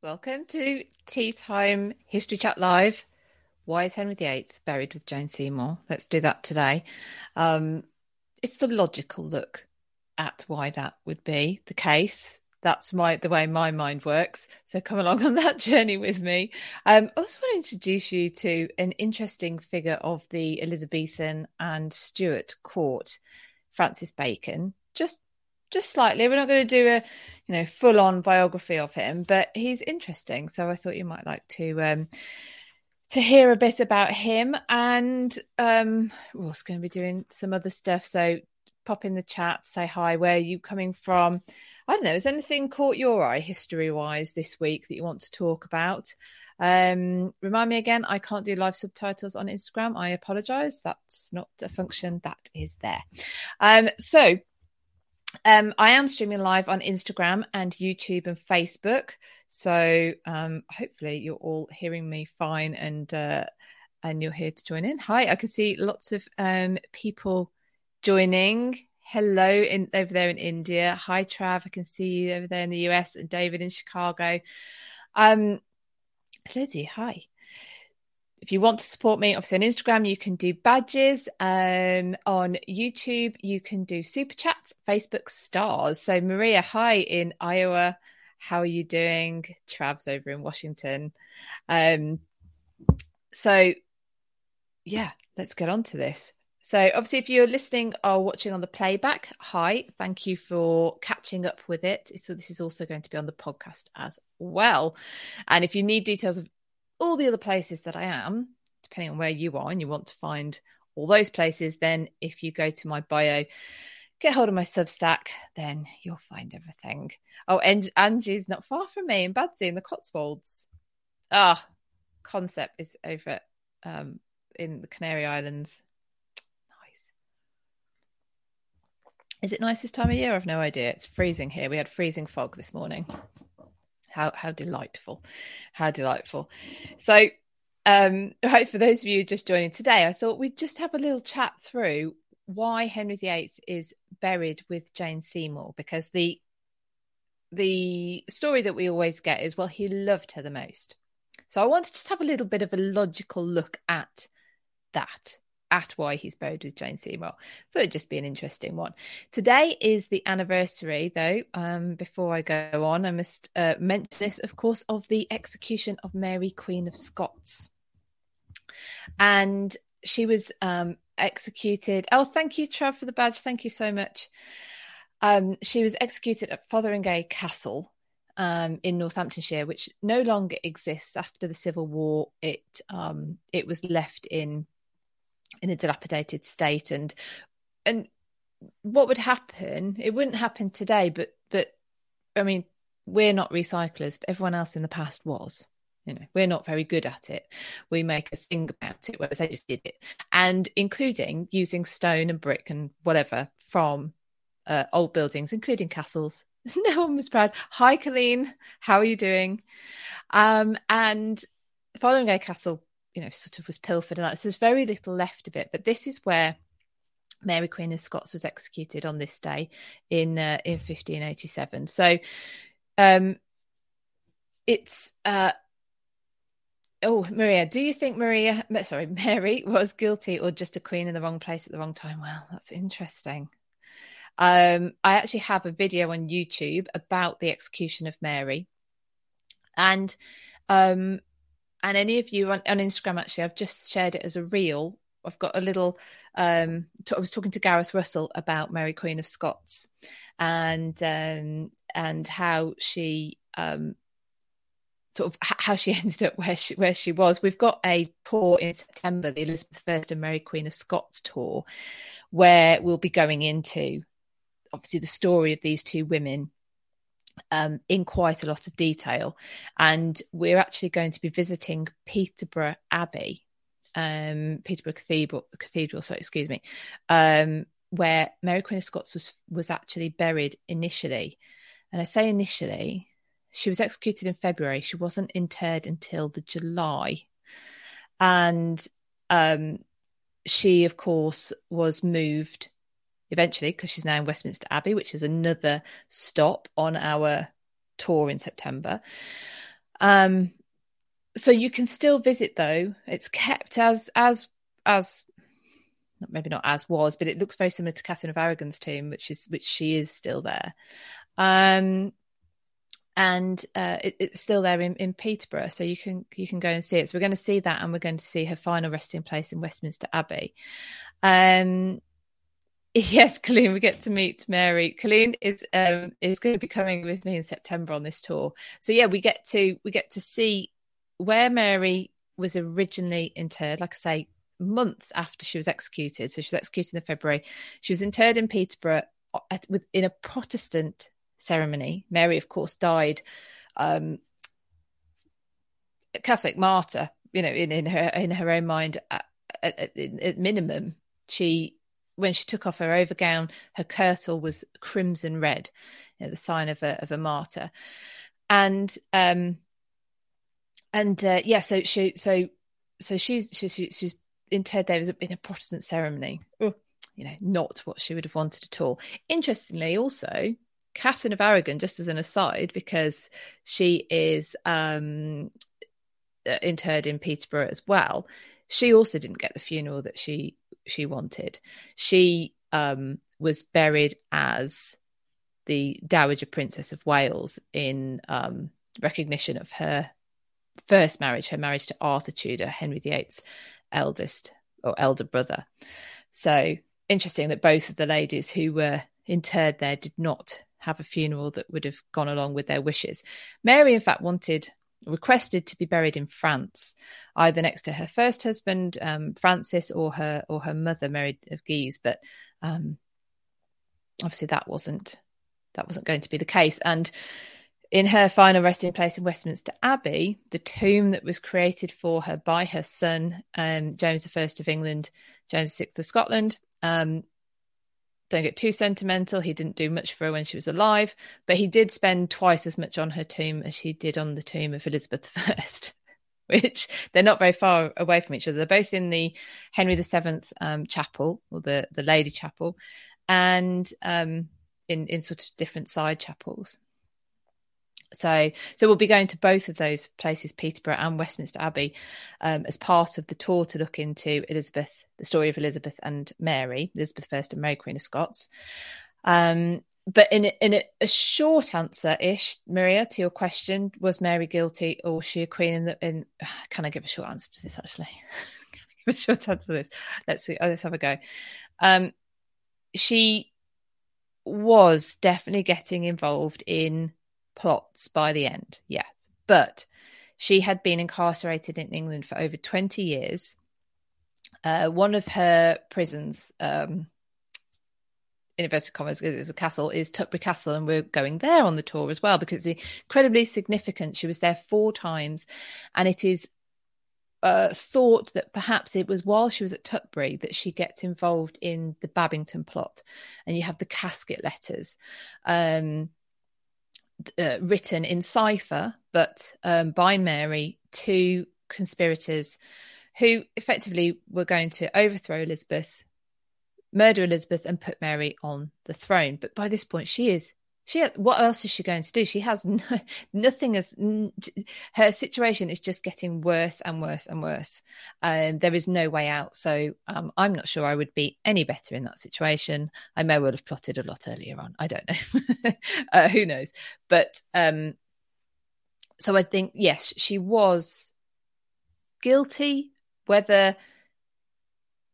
Welcome to Tea Time History Chat Live. Why is Henry VIII buried with Jane Seymour? Let's do that today. Um, it's the logical look at why that would be the case. That's my the way my mind works. So come along on that journey with me. Um, I also want to introduce you to an interesting figure of the Elizabethan and Stuart court, Francis Bacon. Just just slightly. We're not going to do a, you know, full on biography of him, but he's interesting. So I thought you might like to um to hear a bit about him and um we're also going to be doing some other stuff. So pop in the chat, say hi, where are you coming from? I don't know, has anything caught your eye history wise this week that you want to talk about? Um, remind me again, I can't do live subtitles on Instagram. I apologize. That's not a function that is there. Um, so um, I am streaming live on Instagram and YouTube and Facebook. So um, hopefully you're all hearing me fine and uh, and you're here to join in. Hi, I can see lots of um, people joining. Hello in over there in India. Hi Trav, I can see you over there in the US and David in Chicago. Um, Lizzie, hi if you want to support me, obviously on Instagram, you can do badges. Um, on YouTube, you can do super chats, Facebook stars. So, Maria, hi in Iowa. How are you doing? Trav's over in Washington. Um, so, yeah, let's get on to this. So, obviously, if you're listening or watching on the playback, hi, thank you for catching up with it. So, this is also going to be on the podcast as well. And if you need details of all the other places that I am, depending on where you are and you want to find all those places, then if you go to my bio, get hold of my Substack, then you'll find everything. Oh, and Angie's not far from me in Badsey in the Cotswolds. Ah, concept is over um, in the Canary Islands. Nice. Is it nice this time of year? I've no idea. It's freezing here. We had freezing fog this morning. How how delightful, how delightful. So, um, right for those of you just joining today, I thought we'd just have a little chat through why Henry VIII is buried with Jane Seymour because the the story that we always get is well he loved her the most. So I want to just have a little bit of a logical look at that at why he's buried with Jane Seymour. Thought it'd just be an interesting one. Today is the anniversary, though. Um, before I go on, I must uh, mention this, of course, of the execution of Mary, Queen of Scots. And she was um, executed. Oh, thank you, Trev, for the badge. Thank you so much. Um, she was executed at Fotheringhay Castle um, in Northamptonshire, which no longer exists after the Civil War. It um, it was left in in a dilapidated state and and what would happen it wouldn't happen today but but i mean we're not recyclers but everyone else in the past was you know we're not very good at it. We make a thing about it whereas they just did it. And including using stone and brick and whatever from uh, old buildings including castles. No one was proud. Hi colleen. How are you doing? Um and Fotheringhay castle you know, sort of was pilfered and that. So there's very little left of it. But this is where Mary Queen of Scots was executed on this day in uh, in 1587. So um it's uh Oh, Maria, do you think Maria, sorry, Mary was guilty or just a queen in the wrong place at the wrong time? Well, that's interesting. Um, I actually have a video on YouTube about the execution of Mary. And um, and any of you on, on Instagram, actually, I've just shared it as a reel. I've got a little. Um, t- I was talking to Gareth Russell about Mary Queen of Scots, and um, and how she um, sort of how she ended up where she where she was. We've got a tour in September, the Elizabeth I and Mary Queen of Scots tour, where we'll be going into obviously the story of these two women um, in quite a lot of detail. And we're actually going to be visiting Peterborough Abbey, um, Peterborough Cathedral, Cathedral, so excuse me, um, where Mary Queen of Scots was was actually buried initially. And I say initially, she was executed in February. She wasn't interred until the July, and um, she, of course, was moved eventually because she's now in Westminster Abbey, which is another stop on our tour in September. Um, so you can still visit though. It's kept as as as maybe not as was, but it looks very similar to Catherine of Aragon's tomb, which is which she is still there. Um, and uh, it, it's still there in, in Peterborough, so you can you can go and see it. So we're going to see that, and we're going to see her final resting place in Westminster Abbey. Um, yes, Colleen, we get to meet Mary. Colleen is um, is going to be coming with me in September on this tour. So yeah, we get to we get to see where Mary was originally interred. Like I say, months after she was executed. So she was executed in February. She was interred in Peterborough at, with, in a Protestant ceremony. Mary, of course, died um, Catholic martyr. You know, in, in her in her own mind, at, at, at minimum, she when she took off her overgown, her kirtle was crimson red, you know, the sign of a of a martyr, and um, and uh, yeah, so she so so she's she, she, she's interred there was in a Protestant ceremony. you know, not what she would have wanted at all. Interestingly, also Catherine of Aragon, just as an aside, because she is um, uh, interred in Peterborough as well. She also didn't get the funeral that she she wanted. She um, was buried as the Dowager Princess of Wales in um, recognition of her first marriage, her marriage to Arthur Tudor, Henry VIII's eldest or elder brother. So interesting that both of the ladies who were interred there did not have a funeral that would have gone along with their wishes. Mary, in fact, wanted requested to be buried in France, either next to her first husband um, Francis or her or her mother Mary of Guise, but um, obviously that wasn't that wasn't going to be the case. And in her final resting place in Westminster Abbey, the tomb that was created for her by her son um, James I of England, James VI of Scotland, um, don't get too sentimental. He didn't do much for her when she was alive, but he did spend twice as much on her tomb as he did on the tomb of Elizabeth I, which they're not very far away from each other. They're both in the Henry VII um, chapel or the, the Lady Chapel and um, in, in sort of different side chapels. So, so we'll be going to both of those places, Peterborough and Westminster Abbey, um, as part of the tour to look into Elizabeth the story of Elizabeth and Mary, Elizabeth I and Mary Queen of Scots. Um, but in a, in a, a short answer ish, Maria, to your question, was Mary guilty or was she a queen? In, the, in can I give a short answer to this? Actually, can I give a short answer to this? Let's see. Let's have a go. Um, she was definitely getting involved in plots by the end, yes, but she had been incarcerated in England for over twenty years uh, one of her prisons, um, in inverted commas, is a castle, is Tutbury Castle, and we're going there on the tour as well because it's incredibly significant. She was there four times, and it is uh, thought that perhaps it was while she was at Tutbury that she gets involved in the Babington plot, and you have the casket letters. Um, uh, written in cipher, but um, by Mary to conspirators who effectively were going to overthrow Elizabeth, murder Elizabeth, and put Mary on the throne. But by this point, she is. She what else is she going to do? She has no, nothing as her situation is just getting worse and worse and worse. Um, there is no way out. So um, I'm not sure I would be any better in that situation. I may well have plotted a lot earlier on. I don't know. uh, who knows? But um, so I think yes, she was guilty whether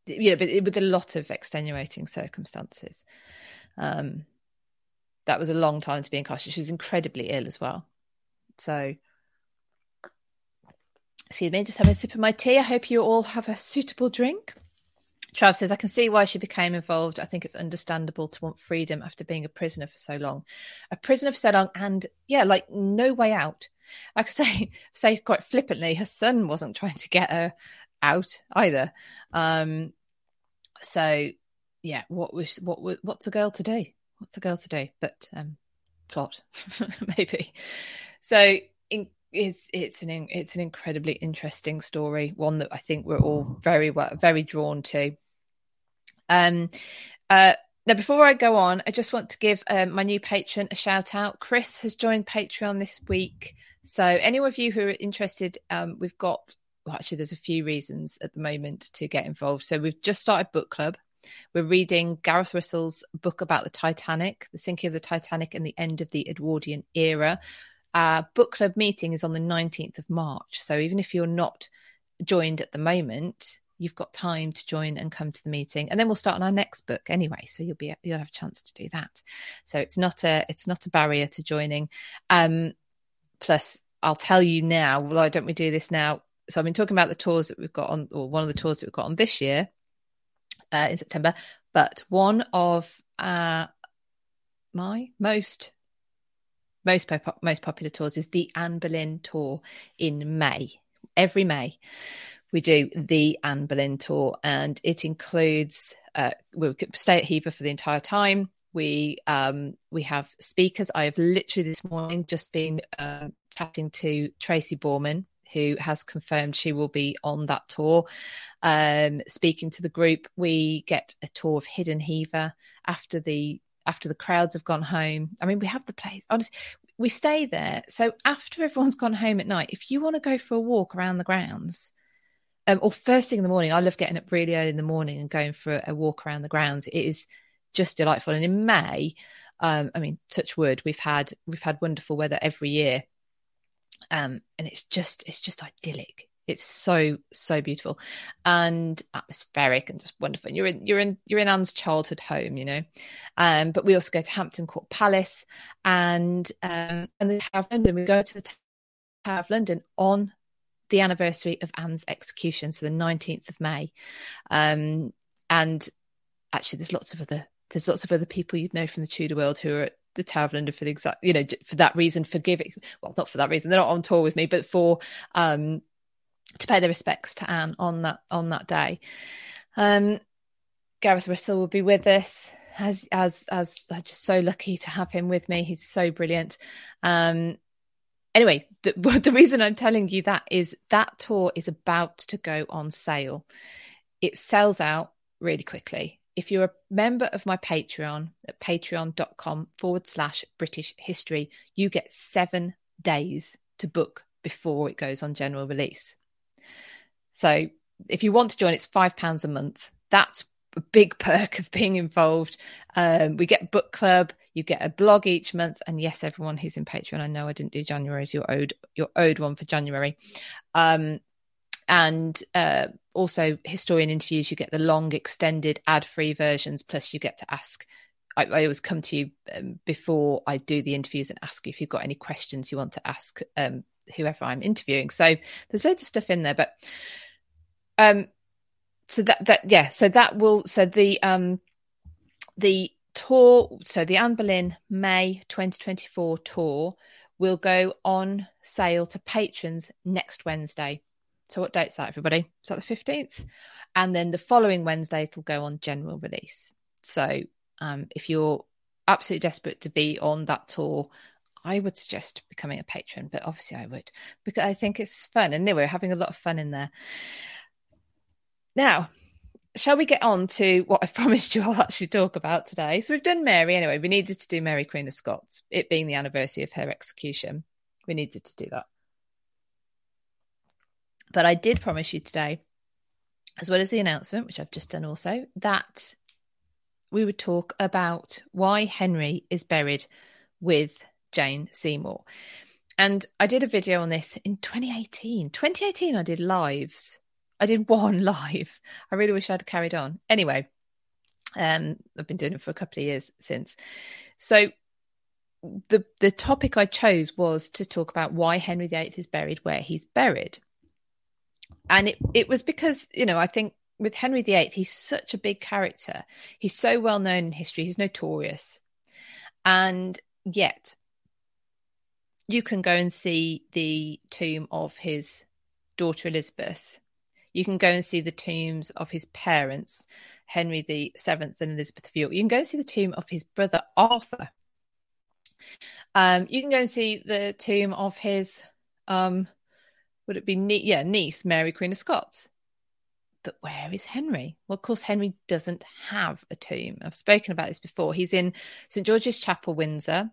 you know, but with a lot of extenuating circumstances. Um, that was a long time to be incarcerated. She was incredibly ill as well. So, excuse me, just having a sip of my tea. I hope you all have a suitable drink. Trav says, I can see why she became involved. I think it's understandable to want freedom after being a prisoner for so long. A prisoner for so long, and yeah, like no way out. I say, say quite flippantly, her son wasn't trying to get her out either. Um, so yeah, what was what what's a girl to do? What's a girl to do? But um, plot maybe. So in, it's it's an it's an incredibly interesting story, one that I think we're all very well very drawn to. Um, uh, now, before I go on, I just want to give um, my new patron a shout out. Chris has joined Patreon this week. So, any of you who are interested, um, we've got, well, actually, there's a few reasons at the moment to get involved. So, we've just started book club. We're reading Gareth Russell's book about the Titanic, the sinking of the Titanic and the end of the Edwardian era. Our book club meeting is on the 19th of March. So even if you're not joined at the moment, you've got time to join and come to the meeting and then we'll start on our next book anyway so you'll be you'll have a chance to do that so it's not a it's not a barrier to joining um plus i'll tell you now why don't we do this now so i've been talking about the tours that we've got on or one of the tours that we've got on this year uh, in September. But one of uh, my most most pop- most popular tours is the Anne Boleyn tour in May. Every May, we do the Anne Boleyn tour, and it includes uh, we'll stay at Hever for the entire time. We um, we have speakers. I have literally this morning just been uh, chatting to Tracy Borman, who has confirmed she will be on that tour. Um, speaking to the group, we get a tour of Hidden Hever after the after the crowds have gone home. I mean, we have the place. Honestly, we stay there. So after everyone's gone home at night, if you want to go for a walk around the grounds, um, or first thing in the morning, I love getting up really early in the morning and going for a, a walk around the grounds. It is just delightful. And in May, um, I mean, touch wood, we've had we've had wonderful weather every year um, and it's just it's just idyllic. It's so so beautiful and atmospheric and just wonderful. And you're in you're in you're in Anne's childhood home, you know. Um, but we also go to Hampton Court Palace and um, and the Tower of London. We go to the Tower of London on the anniversary of Anne's execution, so the 19th of May. Um, and actually, there's lots of other there's lots of other people you'd know from the Tudor world who are the Tower of for the exact, you know, for that reason, for giving, well, not for that reason, they're not on tour with me, but for, um, to pay their respects to Anne on that, on that day. Um, Gareth Russell will be with us as, as, as I'm just so lucky to have him with me. He's so brilliant. Um, anyway, the, the reason I'm telling you that is that tour is about to go on sale. It sells out really quickly if you're a member of my Patreon at patreon.com forward slash British history, you get seven days to book before it goes on general release. So if you want to join, it's £5 a month. That's a big perk of being involved. Um, we get book club, you get a blog each month, and yes, everyone who's in Patreon, I know I didn't do January, you're owed you're owed one for January. Um, and uh, also historian interviews you get the long extended ad free versions plus you get to ask I, I always come to you um, before I do the interviews and ask you if you've got any questions you want to ask um, whoever I'm interviewing. So there's loads of stuff in there, but um, so that that yeah, so that will so the um the tour, so the Anne Boleyn May 2024 tour will go on sale to patrons next Wednesday. So what date's that, everybody? Is that the 15th? And then the following Wednesday, it'll go on general release. So um, if you're absolutely desperate to be on that tour, I would suggest becoming a patron, but obviously I would because I think it's fun. And anyway, we're having a lot of fun in there. Now, shall we get on to what I've promised you I'll actually talk about today? So we've done Mary anyway. We needed to do Mary Queen of Scots, it being the anniversary of her execution. We needed to do that. But I did promise you today, as well as the announcement, which I've just done also, that we would talk about why Henry is buried with Jane Seymour. And I did a video on this in 2018. 2018, I did lives. I did one live. I really wish I'd carried on. Anyway, um, I've been doing it for a couple of years since. So the the topic I chose was to talk about why Henry VIII is buried where he's buried and it it was because you know I think with Henry VIII he's such a big character. He's so well known in history. He's notorious, and yet you can go and see the tomb of his daughter Elizabeth. You can go and see the tombs of his parents, Henry the Seventh and Elizabeth of York. You can go and see the tomb of his brother Arthur. Um, you can go and see the tomb of his um, would it be yeah niece Mary Queen of Scots? but where is Henry? Well, of course, Henry doesn't have a tomb. I've spoken about this before. He's in St George's Chapel, Windsor,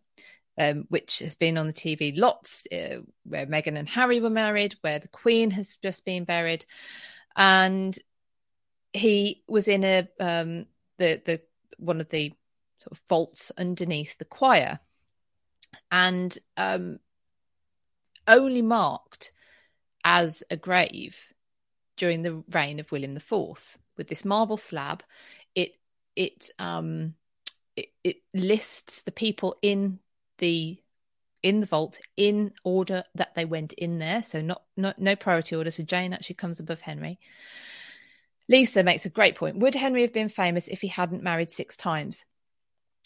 um, which has been on the TV lots, uh, where Meghan and Harry were married, where the Queen has just been buried, and he was in a um, the the one of the sort of vaults underneath the choir, and um, only marked as a grave during the reign of William IV with this marble slab. It it um it, it lists the people in the in the vault in order that they went in there, so not not no priority order. So Jane actually comes above Henry. Lisa makes a great point. Would Henry have been famous if he hadn't married six times?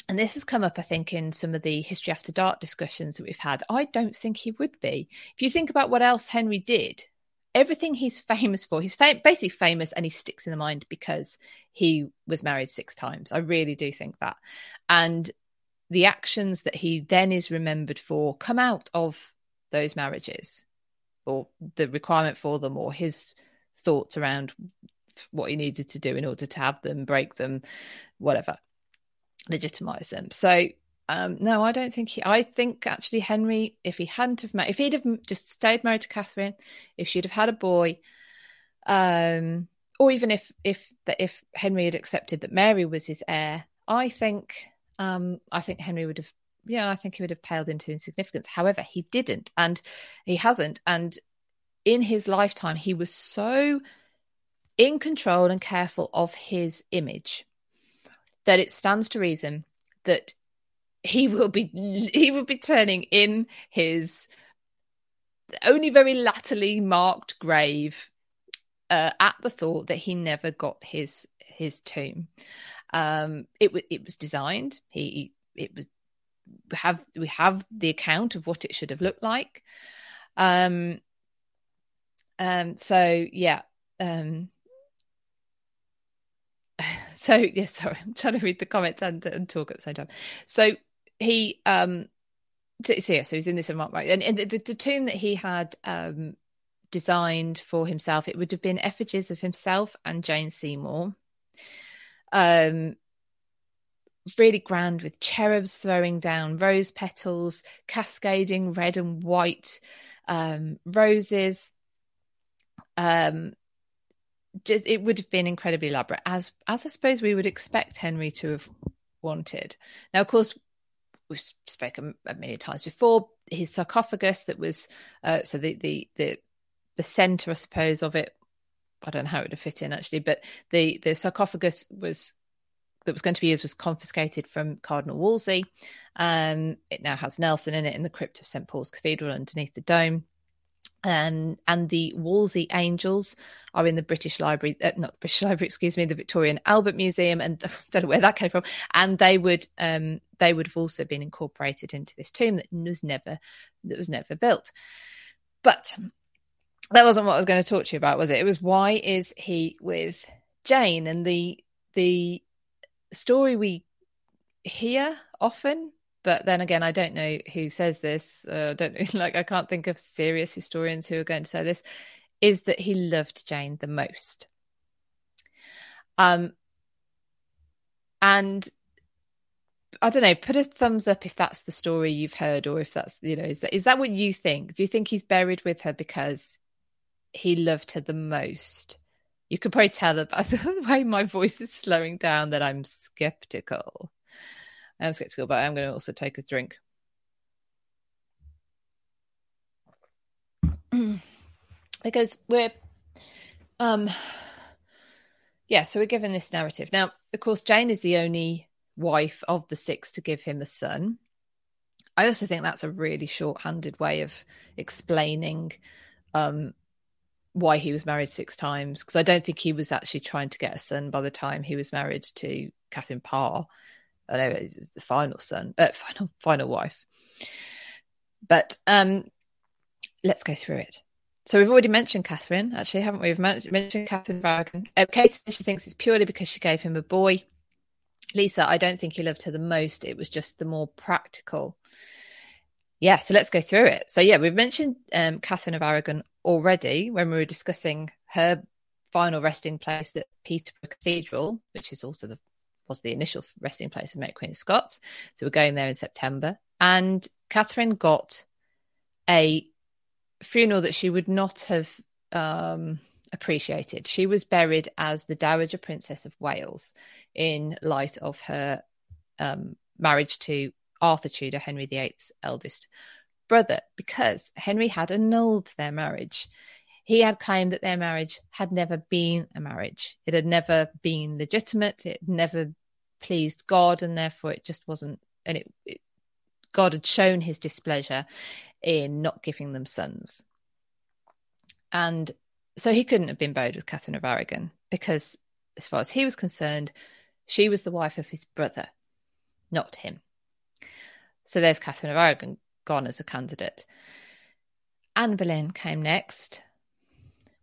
And this has come up, I think, in some of the history after dark discussions that we've had. I don't think he would be. If you think about what else Henry did, everything he's famous for, he's fam- basically famous and he sticks in the mind because he was married six times. I really do think that. And the actions that he then is remembered for come out of those marriages or the requirement for them or his thoughts around what he needed to do in order to have them, break them, whatever, legitimize them. So um, no, I don't think he. I think actually Henry, if he hadn't have met, if he'd have just stayed married to Catherine, if she'd have had a boy, um, or even if if that if Henry had accepted that Mary was his heir, I think um, I think Henry would have. Yeah, I think he would have paled into insignificance. However, he didn't, and he hasn't. And in his lifetime, he was so in control and careful of his image that it stands to reason that he will be he will be turning in his only very latterly marked grave uh, at the thought that he never got his his tomb. Um, it was it was designed. He it was we have we have the account of what it should have looked like. Um, um, so yeah. Um, so yeah, sorry, I'm trying to read the comments and, and talk at the same time. So he um so, yeah, so he's in this right, and, and the, the, tomb that he had um designed for himself, it would have been effigies of himself and Jane Seymour. Um, really grand with cherubs throwing down rose petals, cascading red and white um, roses. Um, just it would have been incredibly elaborate, as as I suppose we would expect Henry to have wanted. Now, of course, we've spoken many times before. His sarcophagus that was uh, so the the the the center, I suppose, of it. I don't know how it would have fit in actually, but the the sarcophagus was that was going to be used was confiscated from Cardinal Wolsey. Um, it now has Nelson in it in the crypt of St Paul's Cathedral underneath the dome. Um, and the Wolsey Angels are in the British Library, uh, not the British Library, excuse me, the Victoria and Albert Museum, and I don't know where that came from. And they would, um, they would have also been incorporated into this tomb that was never, that was never built. But that wasn't what I was going to talk to you about, was it? It was why is he with Jane and the the story we hear often but then again, I don't know who says this. Uh, I don't know, like I can't think of serious historians who are going to say this. Is that he loved Jane the most? Um, and I don't know. Put a thumbs up if that's the story you've heard, or if that's you know, is that, is that what you think? Do you think he's buried with her because he loved her the most? You could probably tell by the way my voice is slowing down that I'm skeptical. I'm skeptical, but I'm going to also take a drink. because we're, um, yeah, so we're given this narrative. Now, of course, Jane is the only wife of the six to give him a son. I also think that's a really short-handed way of explaining um, why he was married six times because I don't think he was actually trying to get a son by the time he was married to Catherine Parr. I know it's the final son, uh, final final wife. But um, let's go through it. So we've already mentioned Catherine, actually, haven't we? We've mentioned Catherine of Aragon. Uh, Kate she thinks it's purely because she gave him a boy. Lisa, I don't think he loved her the most. It was just the more practical. Yeah, so let's go through it. So yeah, we've mentioned um, Catherine of Aragon already when we were discussing her final resting place at Peterborough Cathedral, which is also the was the initial resting place of Mary Queen of Scots. So we're going there in September. And Catherine got a funeral that she would not have um, appreciated. She was buried as the Dowager Princess of Wales in light of her um, marriage to Arthur Tudor, Henry VIII's eldest brother, because Henry had annulled their marriage. He had claimed that their marriage had never been a marriage. It had never been legitimate. It never pleased God, and therefore it just wasn't. And it, it God had shown His displeasure in not giving them sons, and so he couldn't have been buried with Catherine of Aragon because, as far as he was concerned, she was the wife of his brother, not him. So there's Catherine of Aragon gone as a candidate. Anne Boleyn came next.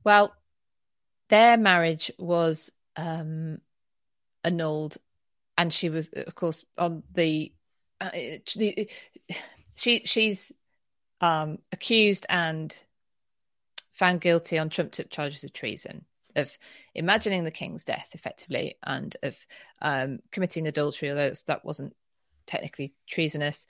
Well, their marriage was um, annulled, and she was, of course, on the. Uh, she she's um, accused and found guilty on trumped up charges of treason, of imagining the king's death, effectively, and of um, committing adultery, although that wasn't technically treasonous.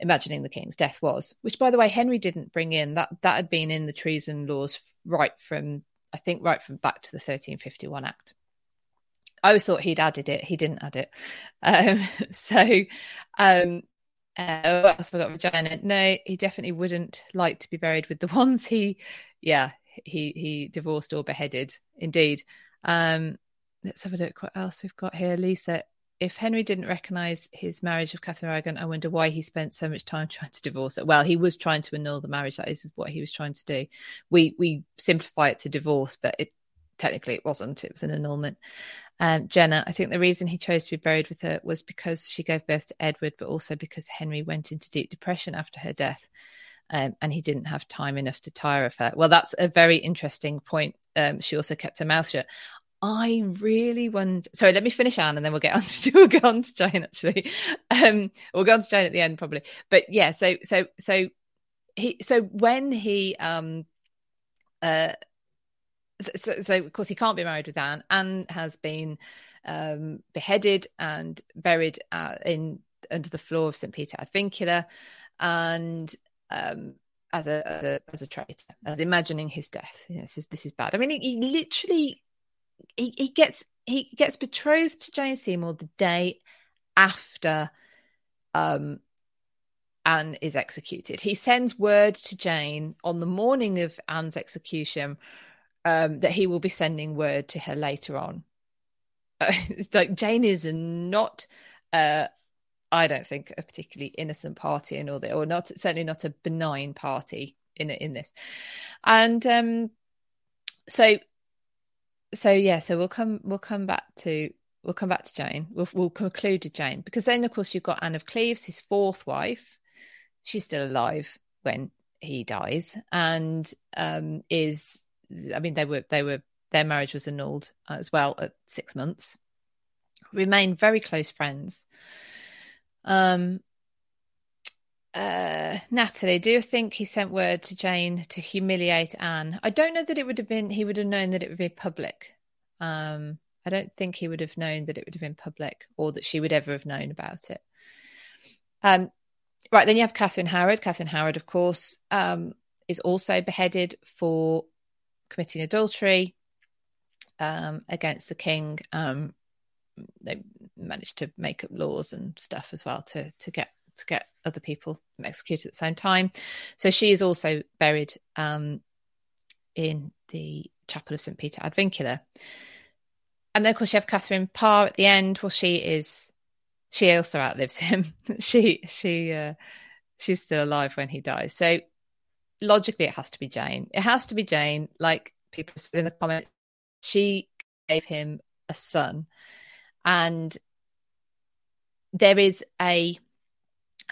Imagining the king's death was, which, by the way, Henry didn't bring in. That that had been in the treason laws right from, I think, right from back to the 1351 Act. I always thought he'd added it. He didn't add it. Um, so, um, uh, else have I got vagina? No, he definitely wouldn't like to be buried with the ones he yeah, he he divorced or beheaded. Indeed. Um, let's have a look. What else we've got here, Lisa? If Henry didn't recognise his marriage of Catherine Aragon, I wonder why he spent so much time trying to divorce her. Well, he was trying to annul the marriage. That is what he was trying to do. We we simplify it to divorce, but it technically it wasn't. It was an annulment. Um, Jenna, I think the reason he chose to be buried with her was because she gave birth to Edward, but also because Henry went into deep depression after her death um, and he didn't have time enough to tire of her. Well, that's a very interesting point. Um, she also kept her mouth shut. I really wonder. Sorry, let me finish Anne, and then we'll get on to we'll on to Jane. Actually, um, we'll go on to Jane at the end probably. But yeah, so so so he so when he um uh so, so of course he can't be married with Anne. Anne has been um beheaded and buried uh, in under the floor of St Peter ad Vincula, and um, as a, as a as a traitor, as imagining his death. You know, this is this is bad. I mean, he, he literally he, he gets he gets betrothed to Jane Seymour the day after um Anne is executed. He sends word to Jane on the morning of Anne's execution um, that he will be sending word to her later on. Uh, like Jane is not uh, I don't think a particularly innocent party in all this, or not certainly not a benign party in in this. And um, so, so yeah, so we'll come we'll come back to we'll come back to Jane. We'll we'll conclude with Jane because then of course you've got Anne of Cleves, his fourth wife. She's still alive when he dies, and um, is I mean they were they were their marriage was annulled as well at six months. Remained very close friends. Um, uh, Natalie, do you think he sent word to Jane to humiliate Anne? I don't know that it would have been, he would have known that it would be public. Um, I don't think he would have known that it would have been public or that she would ever have known about it. Um, right, then you have Catherine Howard. Catherine Howard, of course, um, is also beheaded for committing adultery um, against the king. Um, they managed to make up laws and stuff as well to to get to get other people executed at the same time. So she is also buried um, in the chapel of St Peter ad Vincula. And then, of course, you have Catherine Parr at the end. Well, she is she also outlives him. she she uh, she's still alive when he dies. So logically, it has to be Jane. It has to be Jane. Like people in the comments, she gave him a son and there is a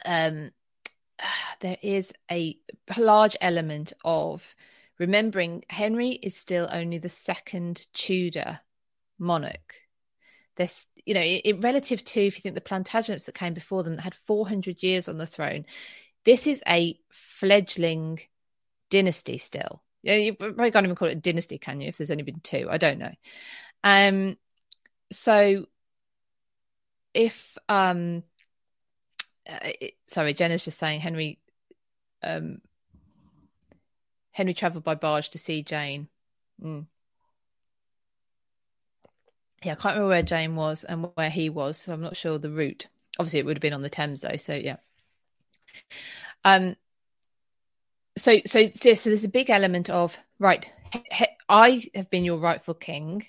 um, there is a large element of remembering Henry is still only the second Tudor monarch. This, you know, in, relative to if you think the Plantagenets that came before them that had 400 years on the throne, this is a fledgling dynasty still. Yeah, you probably can't even call it a dynasty, can you? If there's only been two, I don't know. Um, so if um, uh, sorry, Jenna's just saying Henry, um, Henry travelled by barge to see Jane. Mm. Yeah, I can't remember where Jane was and where he was, so I'm not sure the route. Obviously, it would have been on the Thames though, so yeah. Um, so so so there's a big element of right. I have been your rightful king.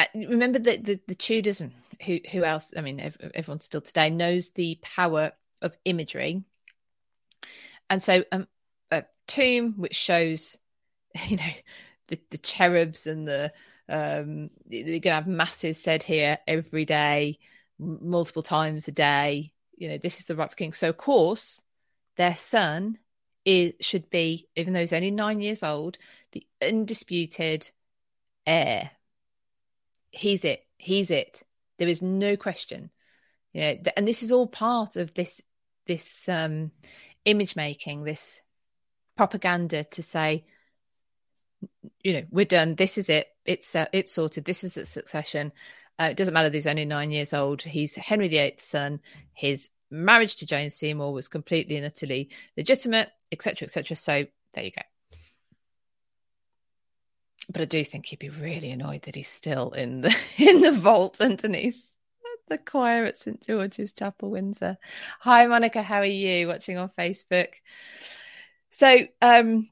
Uh, remember that the, the Tudors and who who else? I mean, everyone still today knows the power of imagery, and so um, a tomb which shows, you know, the, the cherubs and the um, you're gonna have masses said here every day, multiple times a day. You know, this is the rightful king. So of course, their son is should be, even though he's only nine years old, the undisputed heir. He's it. He's it. There is no question. You know, and this is all part of this this um, image making, this propaganda to say, you know, we're done. This is it. It's uh, it's sorted. This is a succession. Uh, it doesn't matter that he's only nine years old. He's Henry VIII's son. His marriage to Jane Seymour was completely and utterly legitimate, etc., etc. So there you go. But I do think he'd be really annoyed that he's still in the in the vault underneath the choir at St George's Chapel, Windsor. Hi, Monica. How are you? Watching on Facebook. So, um,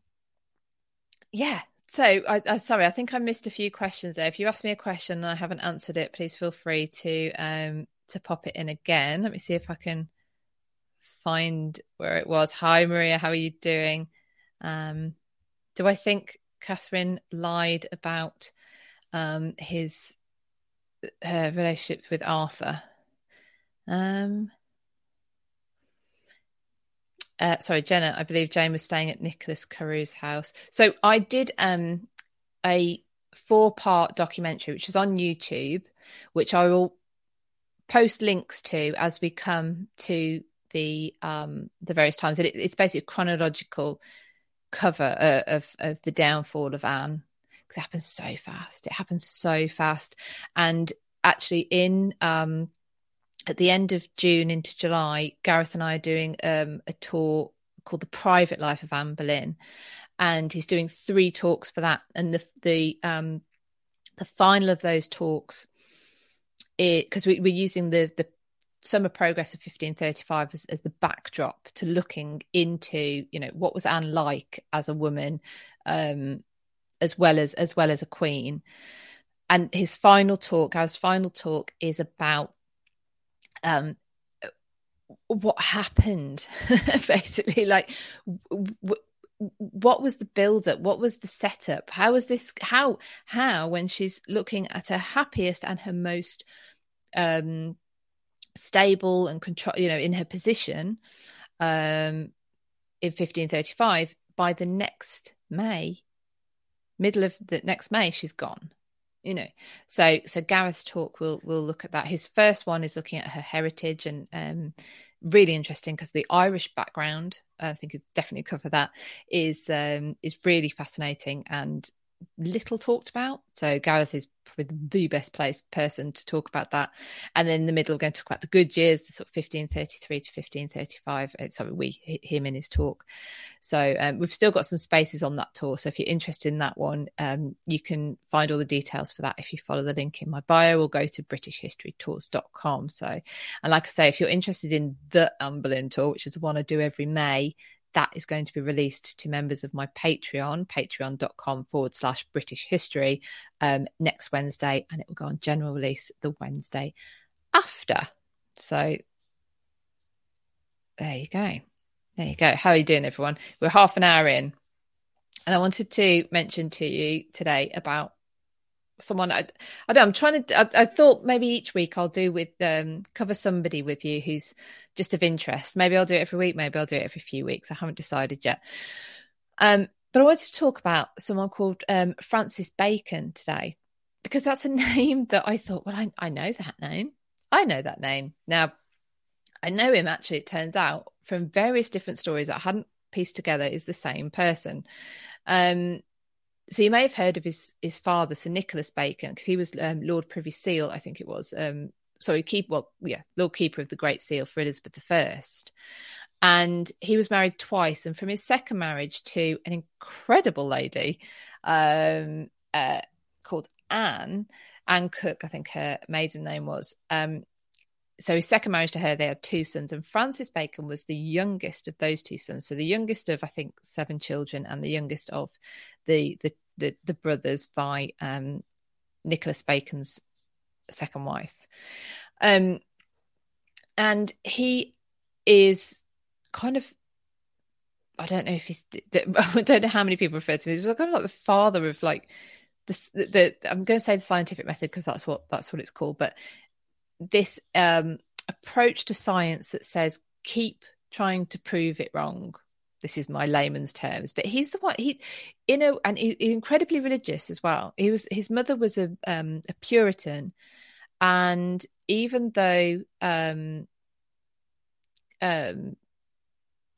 yeah. So, I, I sorry, I think I missed a few questions there. If you ask me a question and I haven't answered it, please feel free to um to pop it in again. Let me see if I can find where it was. Hi, Maria. How are you doing? Um, do I think Catherine lied about um, his her relationship with Arthur? Um, uh, sorry, Jenna. I believe Jane was staying at Nicholas Carew's house. So I did um, a four-part documentary, which is on YouTube, which I will post links to as we come to the um the various times. It, it's basically chronological cover uh, of of the downfall of Anne because it happens so fast. It happens so fast, and actually in um at the end of June into July, Gareth and I are doing um a tour called the Private Life of Anne Boleyn, and he's doing three talks for that, and the the um the final of those talks because we, we're using the the summer progress of 1535 as, as, the backdrop to looking into you know what was anne like as a woman um as well as as well as a queen. And his final talk our final talk is about um what happened basically. Like w- what was the build up what was the setup? How was this how how when she's looking at her happiest and her most um stable and control you know in her position um in 1535 by the next may middle of the next may she's gone you know. So so gareth's talk will will look at that. His first one is looking at her heritage and um really interesting because the irish background i think it definitely cover that is um is really fascinating and little talked about. So Gareth is probably the best placed person to talk about that. And then in the middle, we're going to talk about the good years, the sort of 1533 to 1535. Uh, sorry, we, him in his talk. So um, we've still got some spaces on that tour. So if you're interested in that one, um, you can find all the details for that if you follow the link in my bio or go to britishhistorytours.com. So, and like I say, if you're interested in the Boleyn tour, which is the one I do every May, that is going to be released to members of my Patreon, patreon.com forward slash British history, um, next Wednesday, and it will go on general release the Wednesday after. So there you go. There you go. How are you doing, everyone? We're half an hour in. And I wanted to mention to you today about someone I, I don't I'm trying to I, I, thought maybe each week I'll do with um cover somebody with you who's just of interest. Maybe I'll do it every week maybe I'll do it every few weeks. I haven't decided yet. Um but I wanted to talk about someone called um Francis Bacon today because that's a name that I thought well I, I know that name. I know that name. Now I know him actually it turns out from various different stories that I hadn't pieced together is the same person. Um, so you may have heard of his his father, Sir Nicholas Bacon, because he was um, Lord Privy Seal, I think it was. Um, sorry, keep well, yeah, Lord Keeper of the Great Seal for Elizabeth I. And he was married twice, and from his second marriage to an incredible lady um, uh, called Anne, Anne Cooke, I think her maiden name was. Um, so his second marriage to her, they had two sons, and Francis Bacon was the youngest of those two sons. So the youngest of, I think, seven children, and the youngest of the the the, the brothers by um, Nicholas Bacon's second wife. Um, and he is kind of I don't know if he's I don't know how many people refer to him. He's kind of like the father of like the, the, the I'm going to say the scientific method because that's what that's what it's called, but this um, approach to science that says keep trying to prove it wrong. This is my layman's terms, but he's the one he, you know, and he, incredibly religious as well. He was his mother was a um, a Puritan, and even though um, um,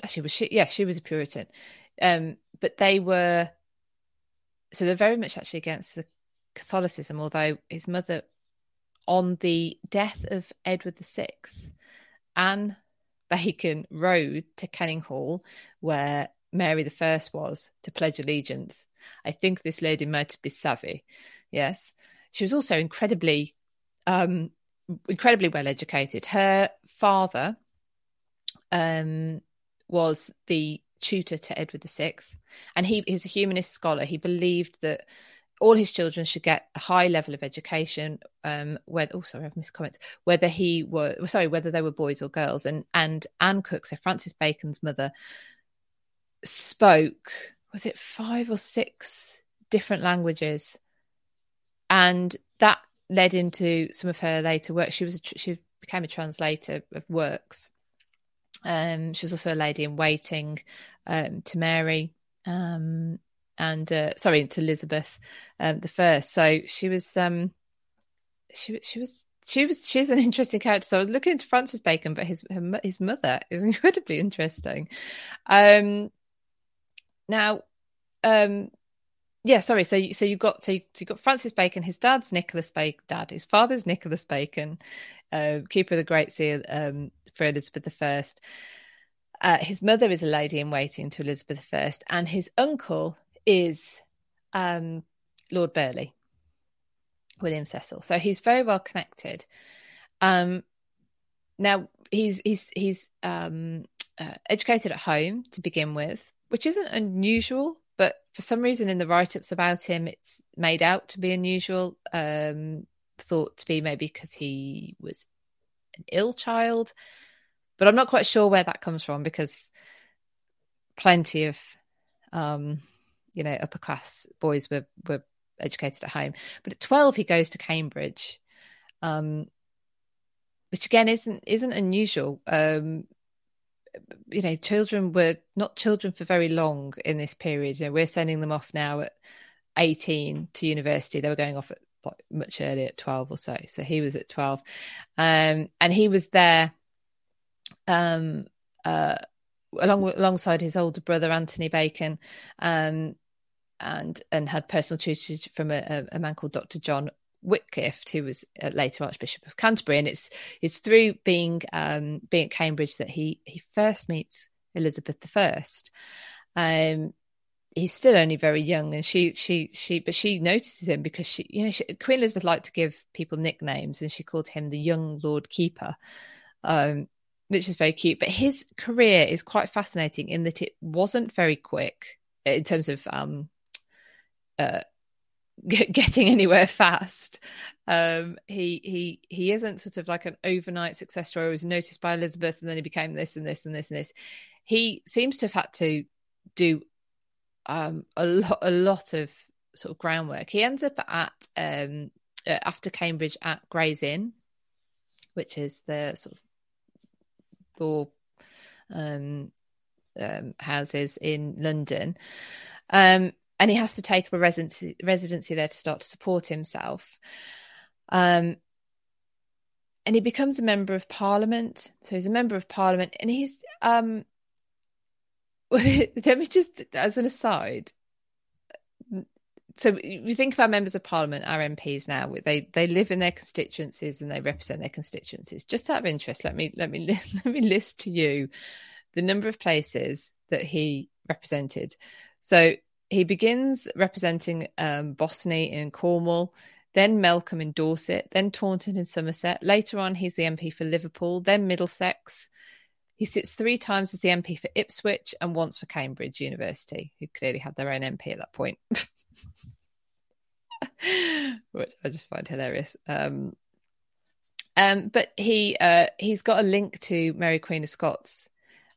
she was she yeah she was a Puritan, um, but they were so they're very much actually against the Catholicism. Although his mother on the death of Edward VI, Anne Bacon rode to Kenninghall, where Mary I was, to pledge allegiance. I think this lady might be savvy. Yes. She was also incredibly, um, incredibly well educated. Her father um, was the tutor to Edward VI, and he, he was a humanist scholar. He believed that all his children should get a high level of education. Um, whether oh sorry, I've missed comments. Whether he were sorry, whether they were boys or girls, and and Anne Cooke, so Francis Bacon's mother, spoke was it five or six different languages, and that led into some of her later work. She was a, she became a translator of works. Um, she was also a lady in waiting um, to Mary. Um, and uh, sorry to Elizabeth um, the first. So she was um, she she was she was she's an interesting character. So I was looking into Francis Bacon, but his her, his mother is incredibly interesting. Um, now, um, yeah, sorry. So you, so you got so you, so you got Francis Bacon. His dad's Nicholas Bacon. Dad, his father's Nicholas Bacon, uh, keeper of the Great Seal um, for Elizabeth the First. Uh, his mother is a lady in waiting to Elizabeth I, and his uncle is um, Lord Burghley, William Cecil. So he's very well connected. Um, now he's he's he's um, uh, educated at home to begin with, which isn't unusual. But for some reason, in the write-ups about him, it's made out to be unusual. Um, thought to be maybe because he was an ill child, but I'm not quite sure where that comes from because plenty of um, you know upper class boys were were educated at home. But at twelve, he goes to Cambridge, um, which again isn't isn't unusual. Um, you know, children were not children for very long in this period. You know, we're sending them off now at eighteen to university. They were going off at much earlier at 12 or so so he was at 12 um, and he was there um, uh, along alongside his older brother Anthony Bacon, um, and and had personal tutelage from a, a, man called Dr. John Whitgift, who was later Archbishop of Canterbury, and it's it's through being um, being at Cambridge that he he first meets Elizabeth I. Um, he's still only very young, and she she she but she notices him because she you know she, Queen Elizabeth liked to give people nicknames, and she called him the young Lord Keeper. Um, which is very cute. But his career is quite fascinating in that it wasn't very quick in terms of um, uh, getting anywhere fast. Um, he he he isn't sort of like an overnight success story. He was noticed by Elizabeth, and then he became this and this and this and this. He seems to have had to do um, a lot a lot of sort of groundwork. He ends up at um, uh, after Cambridge at Gray's Inn, which is the sort of law um, um, houses in London. Um, and he has to take up a residency, residency there to start to support himself. Um, and he becomes a member of parliament. So he's a member of parliament, and he's um, let me just, as an aside, so you think of our members of parliament, our MPs now, they they live in their constituencies and they represent their constituencies. Just out of interest, let me let me let me list to you the number of places that he represented. So he begins representing um, Bossiney in Cornwall, then Melcombe in Dorset, then Taunton in Somerset. Later on, he's the MP for Liverpool, then Middlesex. He sits three times as the MP for Ipswich and once for Cambridge University, who clearly had their own MP at that point, which I just find hilarious. Um, um, but he uh, he's got a link to Mary Queen of Scots.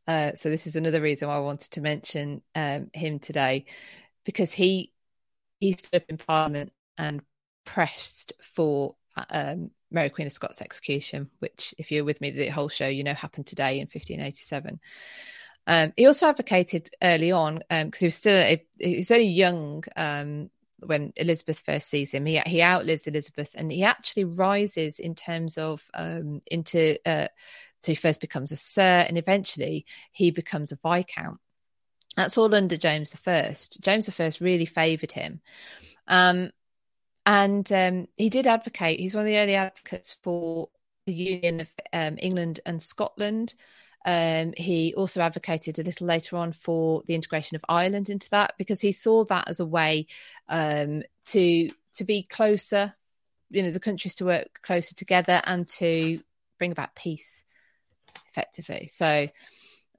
Uh, so this is another reason why I wanted to mention um, him today, because he he stood up in Parliament and pressed for um, Mary Queen of Scots execution, which, if you're with me the whole show, you know happened today in 1587. Um, he also advocated early on because um, he was still a, he was only young um, when Elizabeth first sees him. He he outlives Elizabeth, and he actually rises in terms of um, into. Uh, so he first becomes a sir, and eventually he becomes a viscount. That's all under James the First. James the First really favoured him. Um, and um, he did advocate, he's one of the early advocates for the union of um, England and Scotland. Um, he also advocated a little later on for the integration of Ireland into that because he saw that as a way um, to to be closer, you know, the countries to work closer together and to bring about peace effectively. So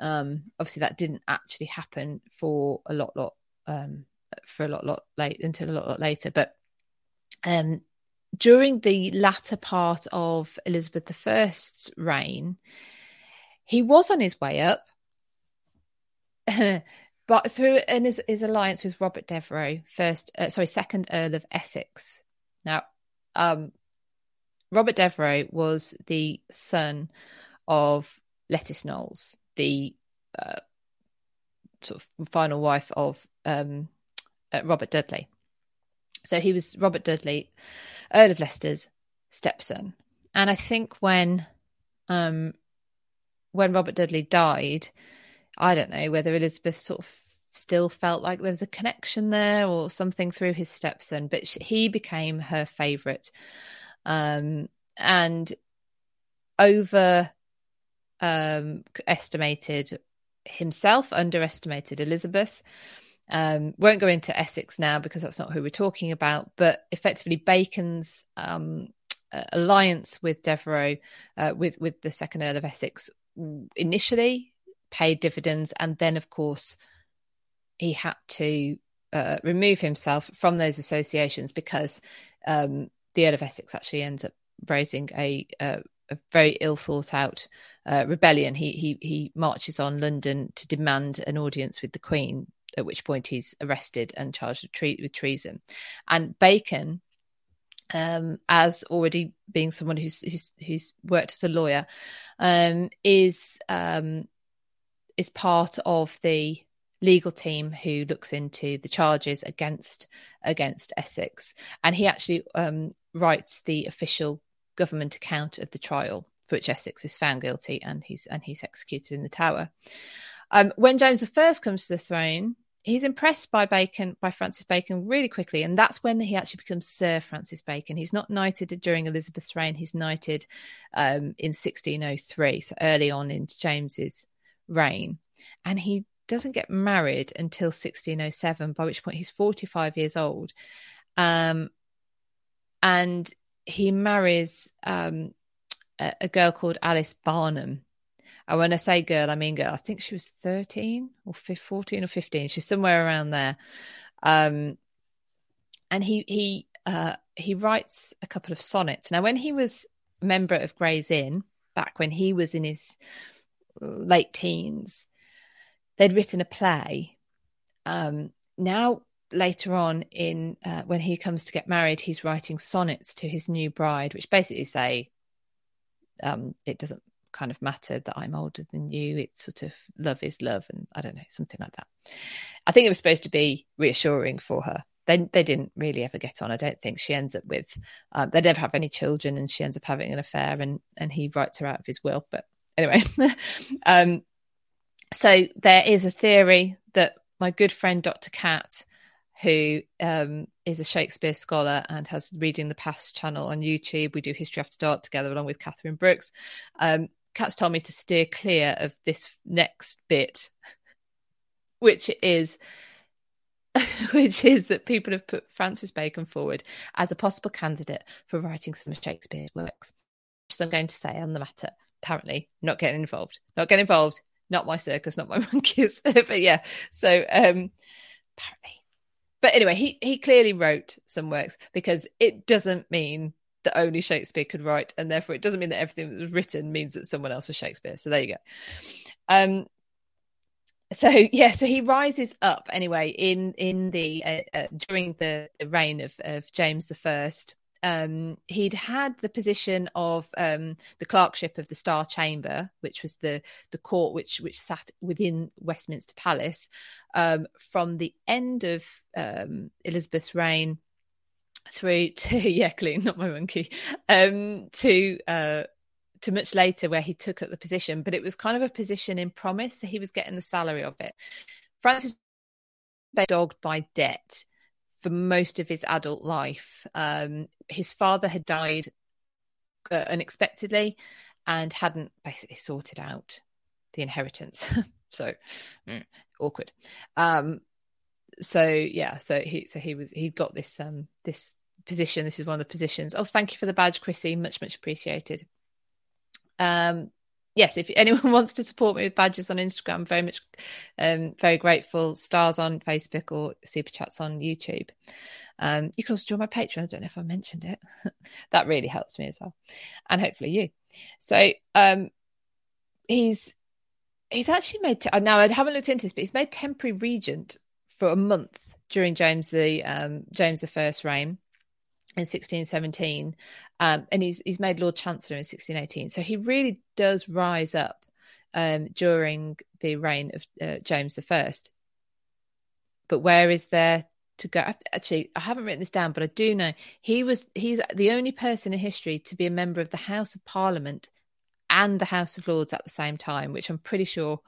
um, obviously that didn't actually happen for a lot, lot um, for a lot, lot late until a lot, lot later, but um, during the latter part of Elizabeth I's reign, he was on his way up, but through in his, his, alliance with Robert Devereux, first, uh, sorry, second Earl of Essex. Now, um, Robert Devereux was the son of Lettice Knollys, the uh, sort of final wife of um, uh, Robert Dudley. So he was Robert Dudley, Earl of Leicester's stepson. And I think when um when Robert Dudley died, I don't know whether Elizabeth sort of still felt like there was a connection there or something through his stepson, but she, he became her favorite. Um, and over um, estimated himself, underestimated Elizabeth. Um, won't go into Essex now because that's not who we're talking about, but effectively Bacon's um, alliance with Devereux, uh, with with the second Earl of Essex, initially paid dividends, and then of course he had to uh, remove himself from those associations because um, the Earl of Essex actually ends up raising a, a, a very ill thought out uh, rebellion. He he he marches on London to demand an audience with the Queen at which point he's arrested and charged with, tre- with treason. And Bacon, um, as already being someone who's who's, who's worked as a lawyer, um, is um, is part of the legal team who looks into the charges against against Essex, and he actually um, writes the official government account of the trial, for which Essex is found guilty, and he's and he's executed in the Tower. Um, when James I comes to the throne, he's impressed by Bacon, by Francis Bacon, really quickly, and that's when he actually becomes Sir Francis Bacon. He's not knighted during Elizabeth's reign; he's knighted um, in 1603, so early on in James's reign, and he doesn't get married until 1607, by which point he's 45 years old, um, and he marries um, a, a girl called Alice Barnham. and when I say girl, I mean girl. I think she was 13 or 14 or 15. She's somewhere around there. Um, and he he uh, he writes a couple of sonnets. Now, when he was a member of Gray's Inn, back when he was in his late teens, they'd written a play. Um, now, later on in uh, when he comes to get married, he's writing sonnets to his new bride, which basically say um, it doesn't kind of matter that I'm older than you. It's sort of love is love, and I don't know something like that. I think it was supposed to be reassuring for her. They they didn't really ever get on. I don't think she ends up with. Um, they never have any children, and she ends up having an affair, and and he writes her out of his will. But anyway, um, so there is a theory that my good friend Dr. Cat, who um, is a Shakespeare scholar and has Reading the Past channel on YouTube, we do History After Dark together along with Catherine Brooks. Um, Kat's told me to steer clear of this next bit, which is which is that people have put Francis Bacon forward as a possible candidate for writing some of Shakespeare's works. So I'm going to say on the matter. Apparently, not getting involved. Not getting involved. Not my circus, not my monkeys. but yeah, so um apparently. But anyway, he he clearly wrote some works because it doesn't mean that only Shakespeare could write, and therefore it doesn't mean that everything that was written means that someone else was Shakespeare. So there you go. Um, so yeah, so he rises up anyway in in the uh, uh, during the, reign of of James the First. Um, he'd had the position of um, the clerkship of the Star Chamber, which was the the court which which sat within Westminster Palace um, from the end of um, Elizabeth's reign through to yeah, not my monkey, um, to uh, to much later where he took up the position, but it was kind of a position in promise, so he was getting the salary of it. Francis dogged by debt for most of his adult life. Um, his father had died uh, unexpectedly and hadn't basically sorted out the inheritance. so mm, awkward. Um, so yeah, so he so he was he got this um this position. This is one of the positions. Oh, thank you for the badge, Chrissy. Much much appreciated. Um, yes, if anyone wants to support me with badges on Instagram, very much, um, very grateful. Stars on Facebook or super chats on YouTube. Um, you can also join my Patreon. I don't know if I mentioned it. that really helps me as well, and hopefully you. So um, he's he's actually made. T- now I haven't looked into this, but he's made temporary regent for a month during James the um, James the First reign in 1617 um, and he's he's made lord chancellor in 1618 so he really does rise up um, during the reign of uh, james I. but where is there to go? Actually i haven't written this down but i do know he was he's the only person in history to be a member of the house of parliament and the house of lords at the same time which i'm pretty sure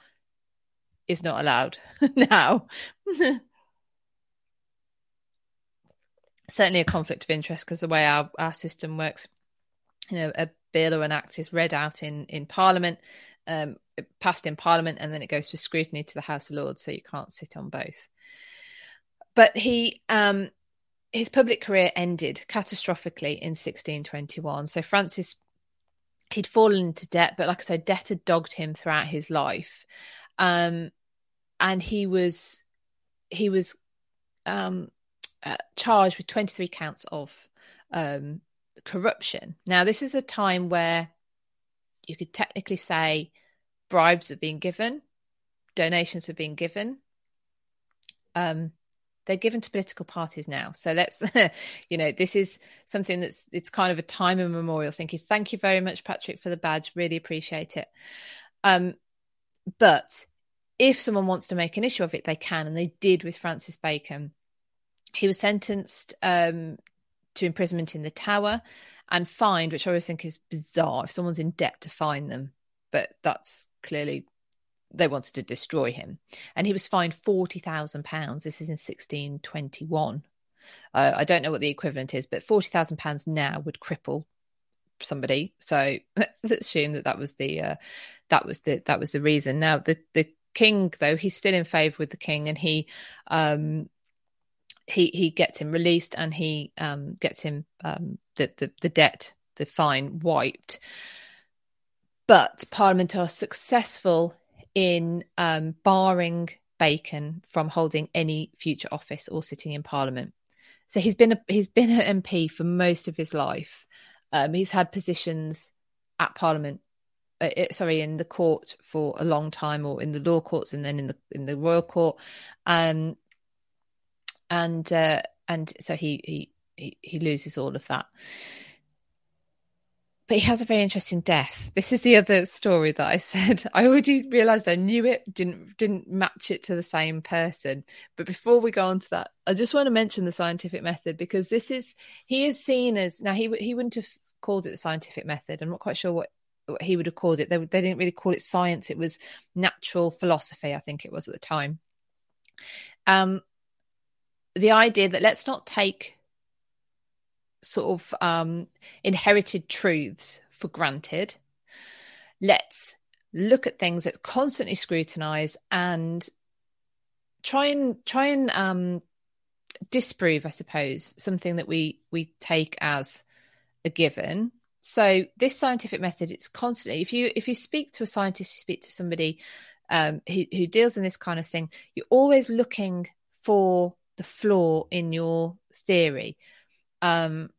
is not allowed now certainly a conflict of interest because the way our, our system works, you know, a bill or an act is read out in in Parliament, um, passed in Parliament, and then it goes for scrutiny to the House of Lords, so you can't sit on both. But he, um, his public career ended catastrophically in 1621. So Francis, he'd fallen into debt, but like I said, debt had dogged him throughout his life, um, and he was he was um, uh, charged with 23 counts of um, corruption. Now, this is a time where you could technically say bribes were being given, donations were being given. Um, they're given to political parties now. So let's, you know, this is something that's it's kind of a time immemorial. Thank you, thank you very much, Patrick, for the badge. Really appreciate it. Um, but if someone wants to make an issue of it, they can, and they did with Francis Bacon he was sentenced um, to imprisonment in the Tower and fined, which I always think is bizarre. If someone's in debt to fine them, but that's clearly they wanted to destroy him, and he was fined forty thousand pounds. This is in sixteen twenty one. Uh, I don't know what the equivalent is, but forty thousand pounds now would cripple somebody. So let's assume that that was the uh, that was the that was the reason. Now the the king, though, he's still in favour with the king, and he um, he he gets him released and he um, gets him um, the, the the debt, the fine wiped. But Parliament are successful in um, barring Bacon from holding any future office or sitting in Parliament. So he's been a, he's been an MP for most of his life. Um, he's had positions at Parliament, uh, sorry, in the court for a long time, or in the law courts, and then in the in the royal court. Um, and uh, and so he, he he he loses all of that. But he has a very interesting death. This is the other story that I said. I already realised I knew it, didn't didn't match it to the same person. But before we go on to that, I just want to mention the scientific method because this is he is seen as now he he wouldn't have called it the scientific method. I'm not quite sure what what he would have called it. They, they didn't really call it science; it was natural philosophy, I think it was at the time. Um, the idea that let's not take sort of um, inherited truths for granted. Let's look at things, let's constantly scrutinize and try and try and um, disprove, I suppose, something that we we take as a given. So this scientific method, it's constantly if you if you speak to a scientist, you speak to somebody um, who who deals in this kind of thing, you're always looking for the flaw in your theory. Um,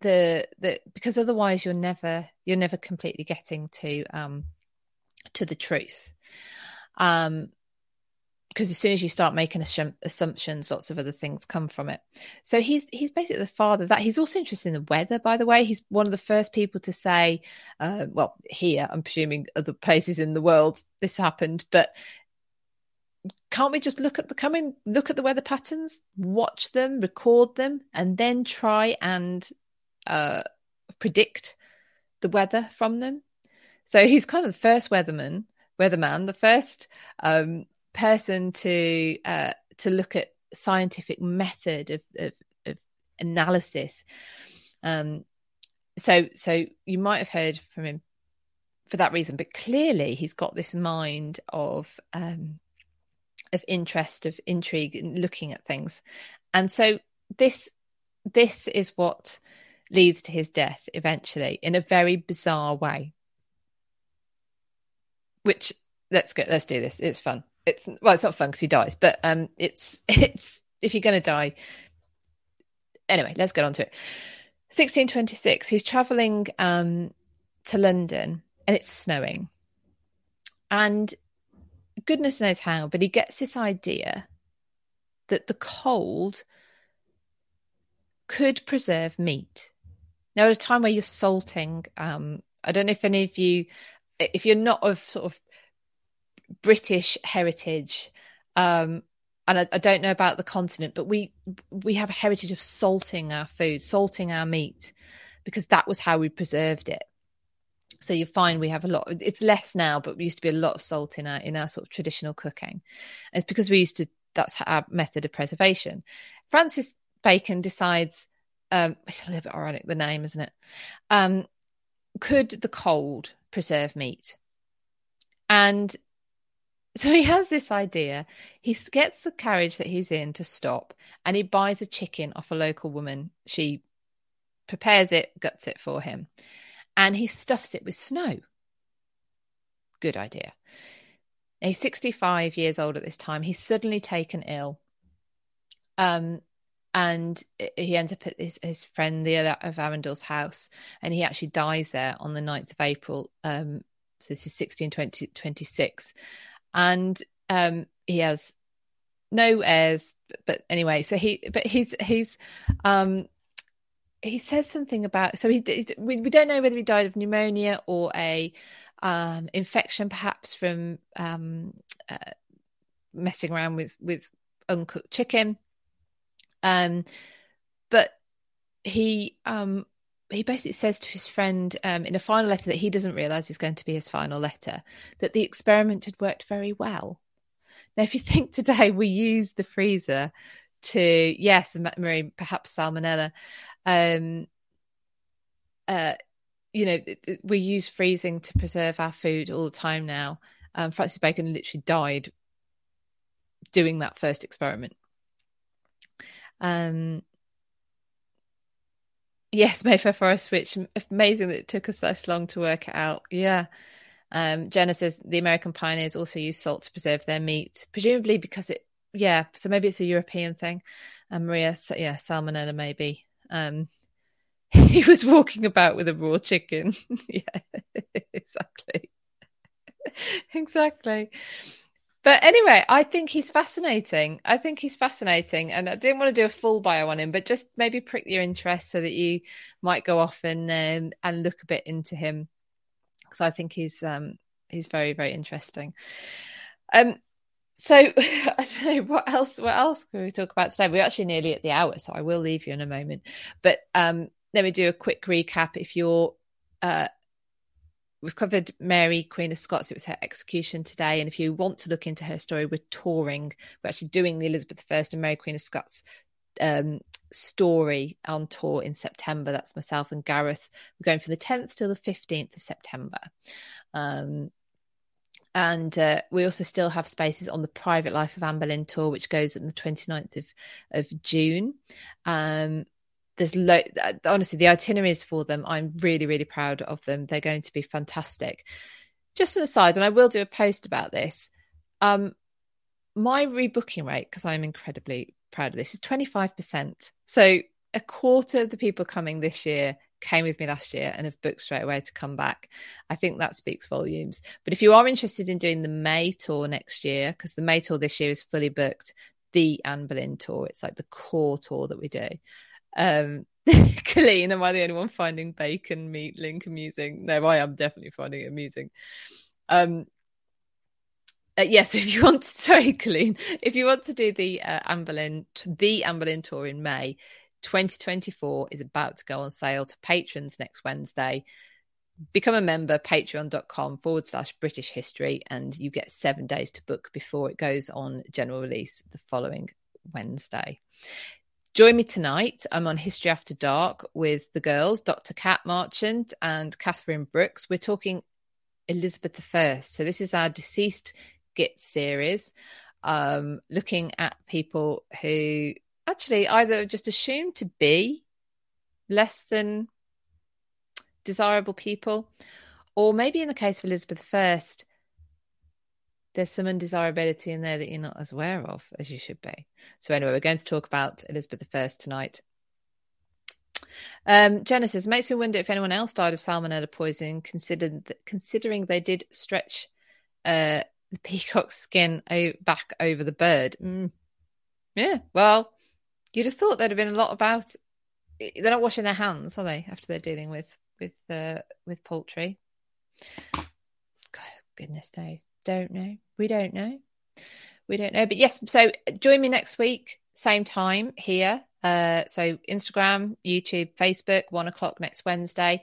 the the because otherwise you're never you're never completely getting to um to the truth. Um, because as soon as you start making assumptions, lots of other things come from it. So he's he's basically the father of that. He's also interested in the weather, by the way. He's one of the first people to say, uh, well, here I'm presuming other places in the world this happened, but can't we just look at the coming, look at the weather patterns, watch them, record them, and then try and uh, predict the weather from them? So he's kind of the first weatherman, weatherman, the first um, person to uh, to look at scientific method of, of, of analysis. Um, so so you might have heard from him for that reason, but clearly he's got this mind of um, of interest, of intrigue, in looking at things, and so this this is what leads to his death eventually in a very bizarre way. Which let's go, let's do this. It's fun it's well, it's not fun because he dies, but um, it's it's if you're going to die. Anyway, let's get on to it. 1626, he's traveling um to London and it's snowing, and goodness knows how, but he gets this idea that the cold could preserve meat. Now, at a time where you're salting, um, I don't know if any of you, if you're not of sort of British heritage. Um, and I, I, don't know about the continent, but we we have a heritage of salting our food, salting our meat, because that was how we preserved it. So you find we have a lot. It's less now, but we used to be a lot of salt in our in our sort of traditional cooking. And it's because we used to. That's our method of preservation. Francis Bacon decides. Um, it's a little bit ironic the name, isn't it? Um, could the cold preserve meat? And so he has this idea. He gets the carriage that he's in to stop and he buys a chicken off a local woman. She prepares it, guts it for him, and he stuffs it with snow. Good idea. He's 65 years old at this time. He's suddenly taken ill. Um, and he ends up at his, his friend the of Arundel's house, and he actually dies there on the 9th of April. Um, so this is 1626 and um, he has no heirs. But anyway, so he, but he's he's um, he says something about so he, we, we don't know whether he died of pneumonia or a um, infection, perhaps from um, uh, messing around with with uncooked chicken. Um, but he um he basically says to his friend um, in a final letter that he doesn't realize is going to be his final letter that the experiment had worked very well. Now, if you think today we use the freezer to, yes, Marie, perhaps salmonella, um, uh, you know, we use freezing to preserve our food all the time now. Um, Francis Bacon literally died doing that first experiment. Um, Yes, Mayfair Forest Witch. Amazing that it took us this long to work it out. Yeah. Um, Jenna says the American pioneers also use salt to preserve their meat, presumably because it, yeah, so maybe it's a European thing. And Maria, yeah, salmonella maybe. Um, he was walking about with a raw chicken. yeah, exactly. exactly. But anyway, I think he's fascinating. I think he's fascinating. And I didn't want to do a full bio on him, but just maybe prick your interest so that you might go off and um, and look a bit into him. Because I think he's um he's very, very interesting. Um so I don't know what else what else can we talk about today? We're actually nearly at the hour, so I will leave you in a moment. But um let me do a quick recap if you're uh we've covered Mary, Queen of Scots. It was her execution today. And if you want to look into her story, we're touring. We're actually doing the Elizabeth I and Mary, Queen of Scots um, story on tour in September. That's myself and Gareth. We're going from the 10th till the 15th of September. Um, and uh, we also still have spaces on the private life of Anne Boleyn tour, which goes on the 29th of, of June. Um, there's lo- honestly the itineraries for them. I'm really, really proud of them. They're going to be fantastic. Just an aside, and I will do a post about this. Um, my rebooking rate, because I'm incredibly proud of this, is 25%. So a quarter of the people coming this year came with me last year and have booked straight away to come back. I think that speaks volumes. But if you are interested in doing the May tour next year, because the May tour this year is fully booked, the Anne Boleyn tour, it's like the core tour that we do. Um, Colleen, am I the only one finding bacon meat link amusing? No, I am definitely finding it amusing. Um, uh, yes, yeah, so if you want, to, sorry, Colleen, if you want to do the uh, Anne Boleyn, the Anne Boleyn tour in May, 2024 is about to go on sale to patrons next Wednesday. Become a member, patreon.com forward slash British history, and you get seven days to book before it goes on general release the following Wednesday. Join me tonight. I'm on History After Dark with the girls, Dr. Kat Marchant and Catherine Brooks. We're talking Elizabeth I. So, this is our deceased Git series, um, looking at people who actually either just assumed to be less than desirable people, or maybe in the case of Elizabeth I, there's some undesirability in there that you're not as aware of as you should be. So, anyway, we're going to talk about Elizabeth I tonight. Um, Genesis makes me wonder if anyone else died of salmonella poisoning, considered considering they did stretch uh, the peacock's skin back over the bird. Mm. Yeah, well, You'd have thought there'd have been a lot about. They're not washing their hands, are they? After they're dealing with with uh, with poultry. God, goodness knows. Don't know. We don't know. We don't know. But yes, so join me next week, same time here. Uh, so Instagram, YouTube, Facebook, one o'clock next Wednesday.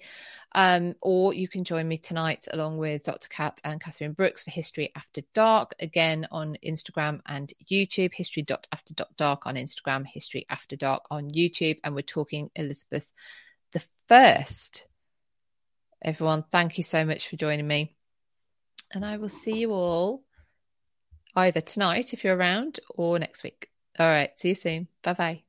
Um, or you can join me tonight along with Dr. Kat and Catherine Brooks for History After Dark, again on Instagram and YouTube, history.after.dark on Instagram, History After Dark on YouTube. And we're talking Elizabeth the First. Everyone, thank you so much for joining me. And I will see you all either tonight if you're around or next week. All right. See you soon. Bye bye.